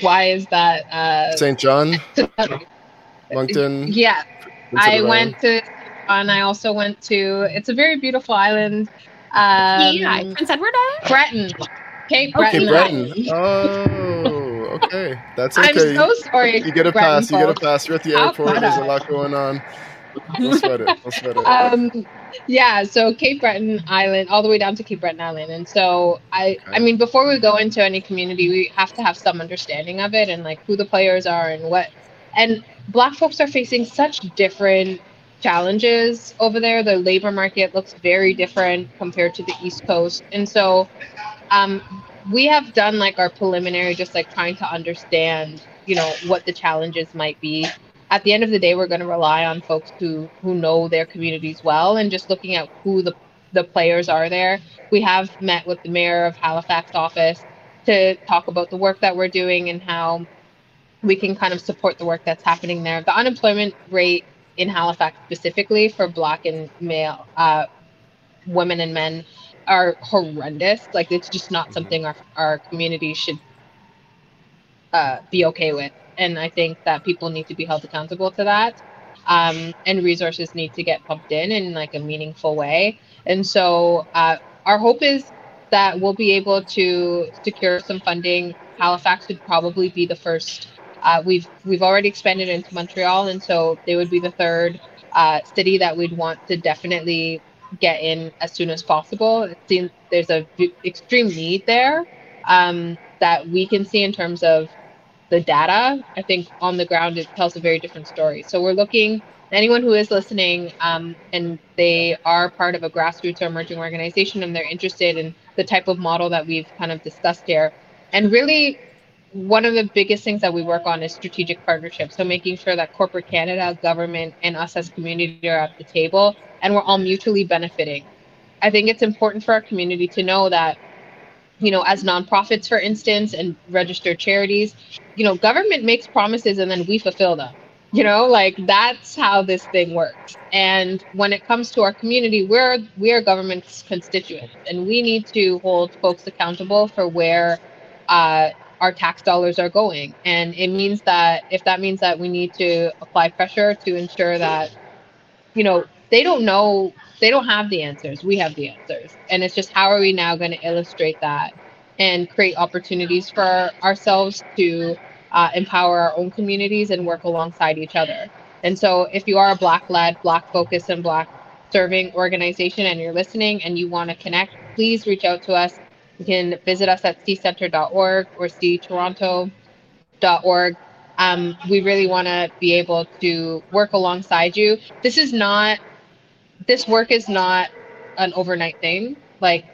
why is that? Uh, St. John, Moncton. Yeah, I went to, and I also went to. It's a very beautiful island. Um, yeah, Prince Edward Island. Breton, Cape Oh, Breton. Cape Breton. Island. Oh, okay. That's (laughs) okay. I'm so sorry. you get a Breton pass. You get a pass. You're at the airport. There's a lot going on. We'll sweat it. We'll sweat it. um yeah so cape breton island all the way down to cape breton island. And so i i mean before we go into any community we have to have some understanding of it and like who the players are and what and black folks are facing such different challenges over there. The labor market looks very different compared to the east coast. And so um we have done like our preliminary just like trying to understand you know what the challenges might be at the end of the day we're going to rely on folks who who know their communities well and just looking at who the the players are there. We have met with the mayor of halifax office to talk about the work that we're doing and how we can kind of support the work that's happening there. The unemployment rate in halifax specifically for black and male uh, women and men are horrendous. Like it's just not something our, our community should uh, be okay with and I think that people need to be held accountable to that. Um, and resources need to get pumped in in like a meaningful way. And so uh, our hope is that we'll be able to secure some funding. Halifax would probably be the first. Uh, we've we've already expanded into Montreal, and so they would be the third uh, city that we'd want to definitely get in as soon as possible. It seems there's a v- extreme need there um, that we can see in terms of the data, I think on the ground it tells a very different story. So we're looking anyone who is listening um, and they are part of a grassroots or emerging organization and they're interested in the type of model that we've kind of discussed here. And really, one of the biggest things that we work on is strategic partnerships. So making sure that corporate Canada, government, and us as community are at the table and we're all mutually benefiting. I think it's important for our community to know that you know, as nonprofits, for instance, and registered charities, you know, government makes promises and then we fulfill them. You know, like that's how this thing works. And when it comes to our community, we're we are government's constituents, and we need to hold folks accountable for where uh, our tax dollars are going. And it means that if that means that we need to apply pressure to ensure that, you know, they don't know they don't have the answers. We have the answers. And it's just how are we now going to illustrate that and create opportunities for ourselves to uh, empower our own communities and work alongside each other. And so if you are a Black led, Black focused, and Black serving organization and you're listening and you want to connect, please reach out to us. You can visit us at ceecentre.org or ceetoronto.org. Um, we really want to be able to work alongside you. This is not this work is not an overnight thing. Like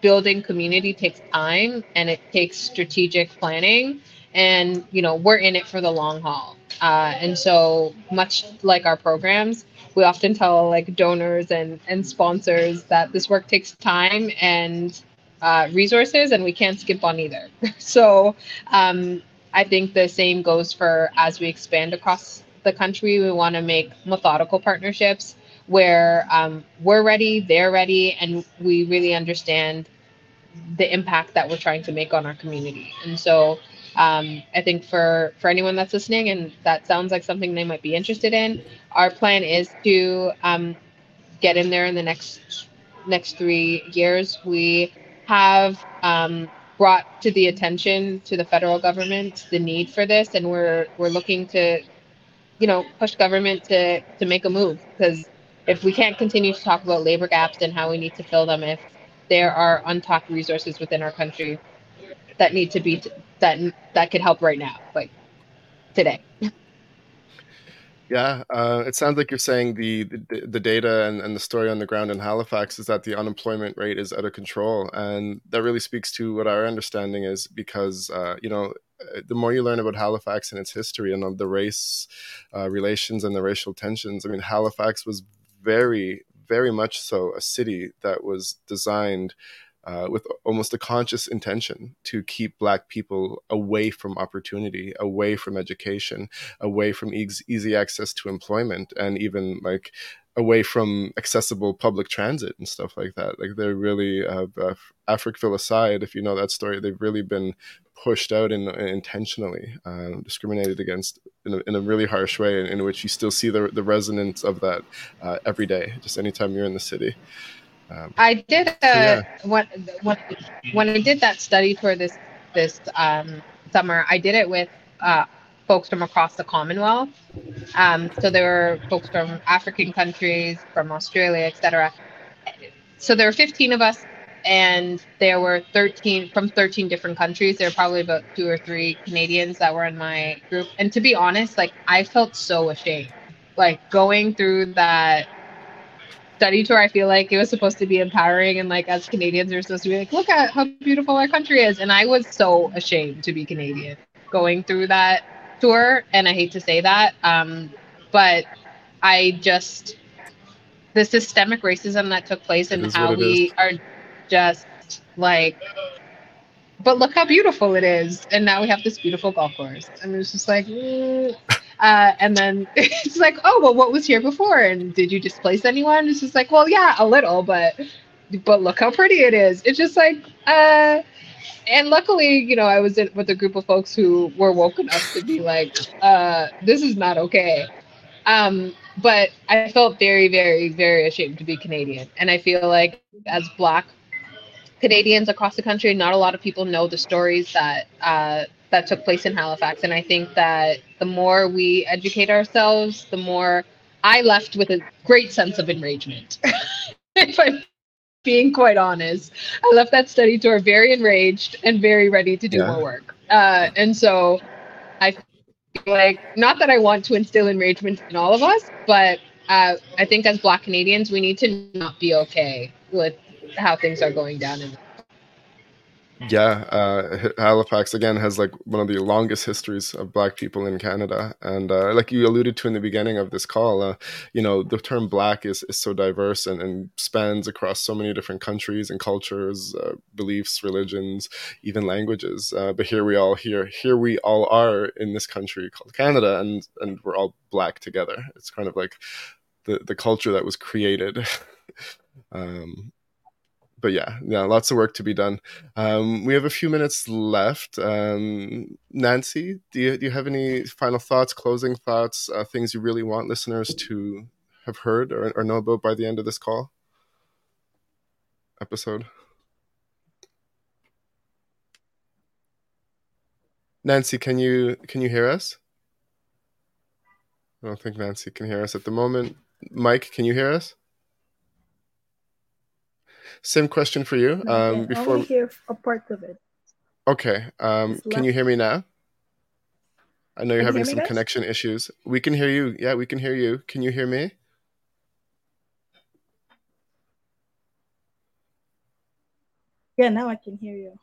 building community takes time and it takes strategic planning. And you know we're in it for the long haul. Uh, and so much like our programs, we often tell like donors and and sponsors that this work takes time and uh, resources, and we can't skip on either. (laughs) so um, I think the same goes for as we expand across the country. We want to make methodical partnerships where um, we're ready, they're ready, and we really understand the impact that we're trying to make on our community. And so um, I think for for anyone that's listening and that sounds like something they might be interested in, our plan is to um, get in there in the next next three years. We have um, brought to the attention to the federal government the need for this, and we're we're looking to, you know, push government to to make a move because if we can't continue to talk about labor gaps and how we need to fill them, if there are untapped resources within our country that need to be that that could help right now, like today. (laughs) Yeah, uh, it sounds like you're saying the the, the data and, and the story on the ground in Halifax is that the unemployment rate is out of control, and that really speaks to what our understanding is because uh, you know the more you learn about Halifax and its history and of the race uh, relations and the racial tensions, I mean Halifax was very very much so a city that was designed uh, with almost a conscious intention to keep Black people away from opportunity, away from education, away from easy, easy access to employment, and even like away from accessible public transit and stuff like that. Like they're really, uh, uh, aside, if you know that story, they've really been pushed out in, intentionally, uh, discriminated against in a, in a, really harsh way, in, in, which you still see the, the resonance of that uh, every day, just anytime you're in the city. Um, I did uh, so yeah. when, when when I did that study tour this this um, summer. I did it with uh, folks from across the Commonwealth. Um, so there were folks from African countries, from Australia, etc. So there were 15 of us, and there were 13 from 13 different countries. There were probably about two or three Canadians that were in my group. And to be honest, like I felt so ashamed, like going through that study tour, I feel like it was supposed to be empowering. And like as Canadians, we're supposed to be like, look at how beautiful our country is. And I was so ashamed to be Canadian going through that tour. And I hate to say that. Um, but I just, the systemic racism that took place and how we is. are just like, but look how beautiful it is. And now we have this beautiful golf course. And it's just like, mm. Uh, and then (laughs) it's like, oh, well, what was here before? And did you displace anyone? It's just like, well, yeah, a little, but but look how pretty it is. It's just like, uh, and luckily, you know, I was in, with a group of folks who were woke enough to be like, uh, this is not okay. Um, but I felt very, very, very ashamed to be Canadian. And I feel like as Black Canadians across the country, not a lot of people know the stories that uh, that took place in Halifax. And I think that the more we educate ourselves, the more I left with a great sense of enragement. (laughs) if I'm being quite honest, I left that study tour very enraged and very ready to do yeah. more work. Uh, and so I feel like, not that I want to instill enragement in all of us, but uh, I think as Black Canadians, we need to not be okay with how things are going down in yeah, uh, Halifax again has like one of the longest histories of Black people in Canada, and uh, like you alluded to in the beginning of this call, uh, you know the term Black is, is so diverse and, and spans across so many different countries and cultures, uh, beliefs, religions, even languages. Uh, but here we all here here we all are in this country called Canada, and and we're all Black together. It's kind of like the the culture that was created. (laughs) um, but yeah, yeah, lots of work to be done. Um, we have a few minutes left. Um, Nancy, do you, do you have any final thoughts, closing thoughts, uh, things you really want listeners to have heard or, or know about by the end of this call episode? Nancy, can you can you hear us? I don't think Nancy can hear us at the moment. Mike, can you hear us? Same question for you. Um, before only hear a part of it. Okay. Um, can you hear me now? I know you're can having you some guys? connection issues. We can hear you. Yeah, we can hear you. Can you hear me? Yeah, now I can hear you.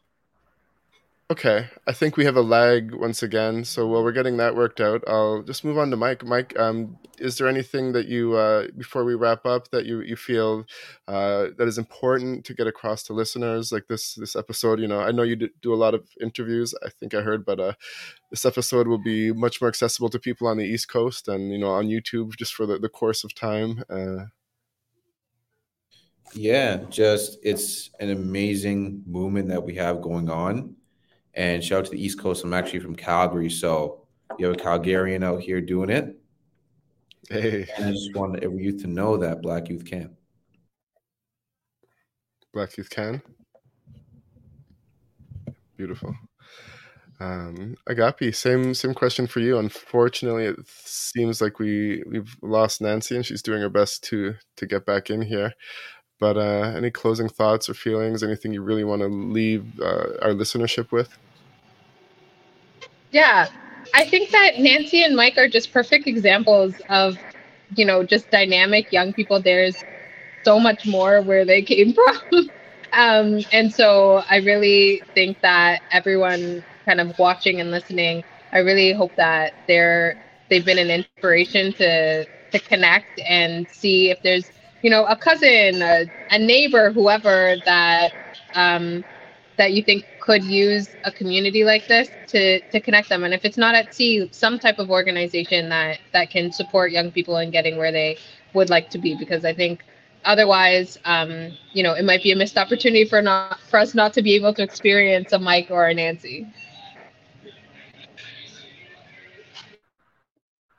Okay, I think we have a lag once again. So while we're getting that worked out, I'll just move on to Mike. Mike, um, is there anything that you, uh, before we wrap up, that you you feel uh, that is important to get across to listeners? Like this this episode, you know, I know you do a lot of interviews. I think I heard, but uh, this episode will be much more accessible to people on the East Coast and you know on YouTube just for the, the course of time. Uh, yeah, just it's an amazing movement that we have going on and shout out to the East Coast. I'm actually from Calgary, so you have a Calgarian out here doing it. Hey. And I just want every youth to know that Black youth can. Black youth can. Beautiful. Um, Agapi, same same question for you. Unfortunately, it seems like we we've lost Nancy, and she's doing her best to to get back in here. But uh, any closing thoughts or feelings? Anything you really want to leave uh, our listenership with? Yeah, I think that Nancy and Mike are just perfect examples of, you know, just dynamic young people. There's so much more where they came (laughs) from. um, and so I really think that everyone kind of watching and listening, I really hope that they're they've been an inspiration to to connect and see if there's you know, a cousin, a, a neighbor, whoever that um, that you think could use a community like this to to connect them. And if it's not at CEE some type of organization that that can support young people in getting where they would like to be. Because i think otherwise um, you know it might be a missed opportunity for not for us not to be able to experience a mike or a nancy.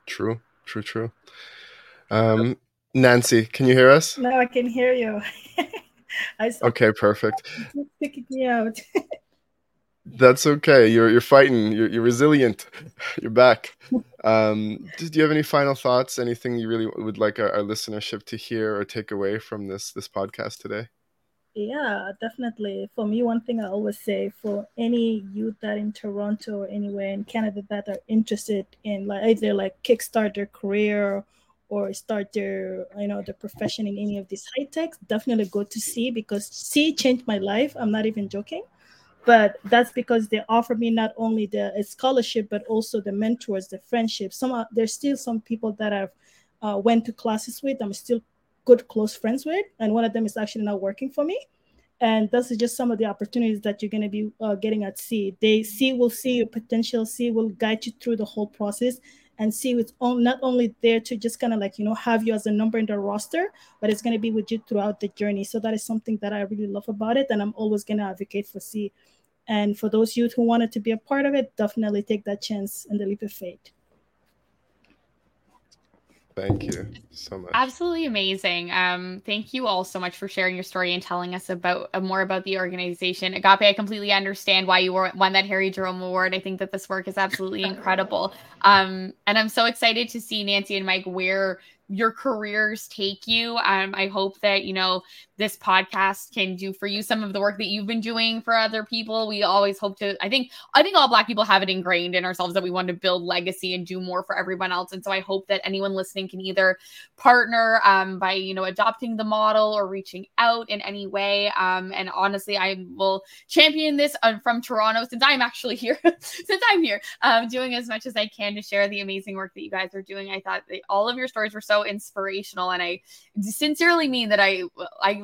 True. True true. Um, nancy can you hear us no i can hear you (laughs) I okay, perfect. Picking me out. (laughs) That's okay. You're you're fighting. You're you're resilient. (laughs) You're back. Um, do you have any final thoughts? Anything you really would like our, our listenership to hear or take away from this this podcast today? Yeah, definitely. For me, one thing I always say for any youth that in Toronto or anywhere in Canada that are interested in like either like kickstart their career or start their you know their profession in any of these high techs definitely go to CEE because CEE changed my life. I'm not even joking. But that's because they offer me not only the scholarship but also the mentors the friendship. Some are, there's still some people that i've uh, went to classes with i'm still good close friends with and one of them is actually now working for me. And this is just some of the opportunities that you're going to be uh, getting at CEE they see will see your potential. CEE will guide you through the whole process and CEE it's on, not only there to just kind of like you know have you as a number in the roster but it's going to be with you throughout the journey. So that is something that i really love about it and i'm always going to advocate for CEE and for those youth who wanted to be a part of it definitely take that chance and the leap of faith Thank you so much. Absolutely amazing. Um, thank you all so much for sharing your story and telling us about uh, more about the organization. Agapi, I completely understand why you won that Harry Jerome Award. I think that this work is absolutely (laughs) incredible. Um, and I'm so excited to see Nancy and Mike where your careers take you. Um, I hope that, you know, this podcast can do for you some of the work that you've been doing for other people. We always hope to, I think, I think all Black people have it ingrained in ourselves that we want to build legacy and do more for everyone else. And so I hope that anyone listening can either partner um, by, you know, adopting the model or reaching out in any way. Um, and honestly, I will champion this uh, from Toronto since I'm actually (laughs) here, since I'm here, um, doing as much as I can to share the amazing work that you guys are doing. I thought that all of your stories were so inspirational. And I sincerely mean that I, I,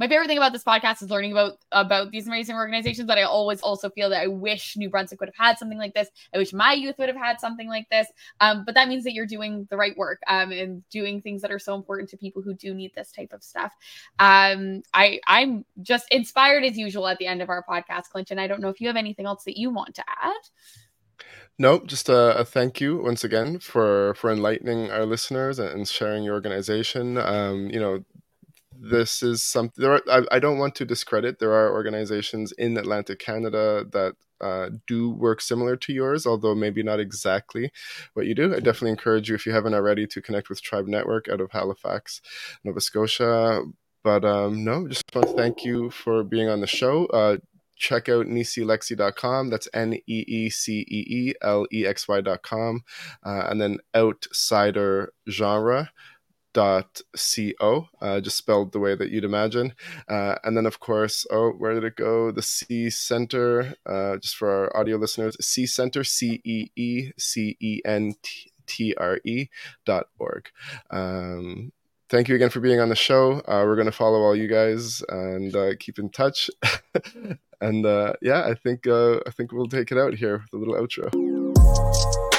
my favorite thing about this podcast is learning about about these amazing organizations but i always also feel that i wish new brunswick would have had something like this. I wish my youth would have had something like this. Um, but that means that you're doing the right work um, and doing things that are so important to people who do need this type of stuff. Um, i i'm just inspired as usual at the end of our podcast clinton. I don't know if you have anything else that you want to add Nope, just a, a, thank you once again for for enlightening our listeners and sharing your organization. Um, you know, this is something there are, I, I, don't want to discredit there are organizations in atlantic canada that uh, do work similar to yours although maybe not exactly what you do. I definitely encourage you if you haven't already to connect with tribe network out of halifax nova scotia. But um, no just want to thank you for being on the show. Uh, check out neeceelexy.com. That's N E E C E E L E X Y.com. Uh, and then outsider genre dot co uh, just spelled the way that you'd imagine uh, and then of course oh where did it go the CEE Centre uh, just for our audio listeners CEE Centre c e e c e n t r e dot org um, thank you again for being on the show. Uh, we're going to follow all you guys and uh, keep in touch. (laughs) And uh, yeah i think i think we'll take it out here with a little outro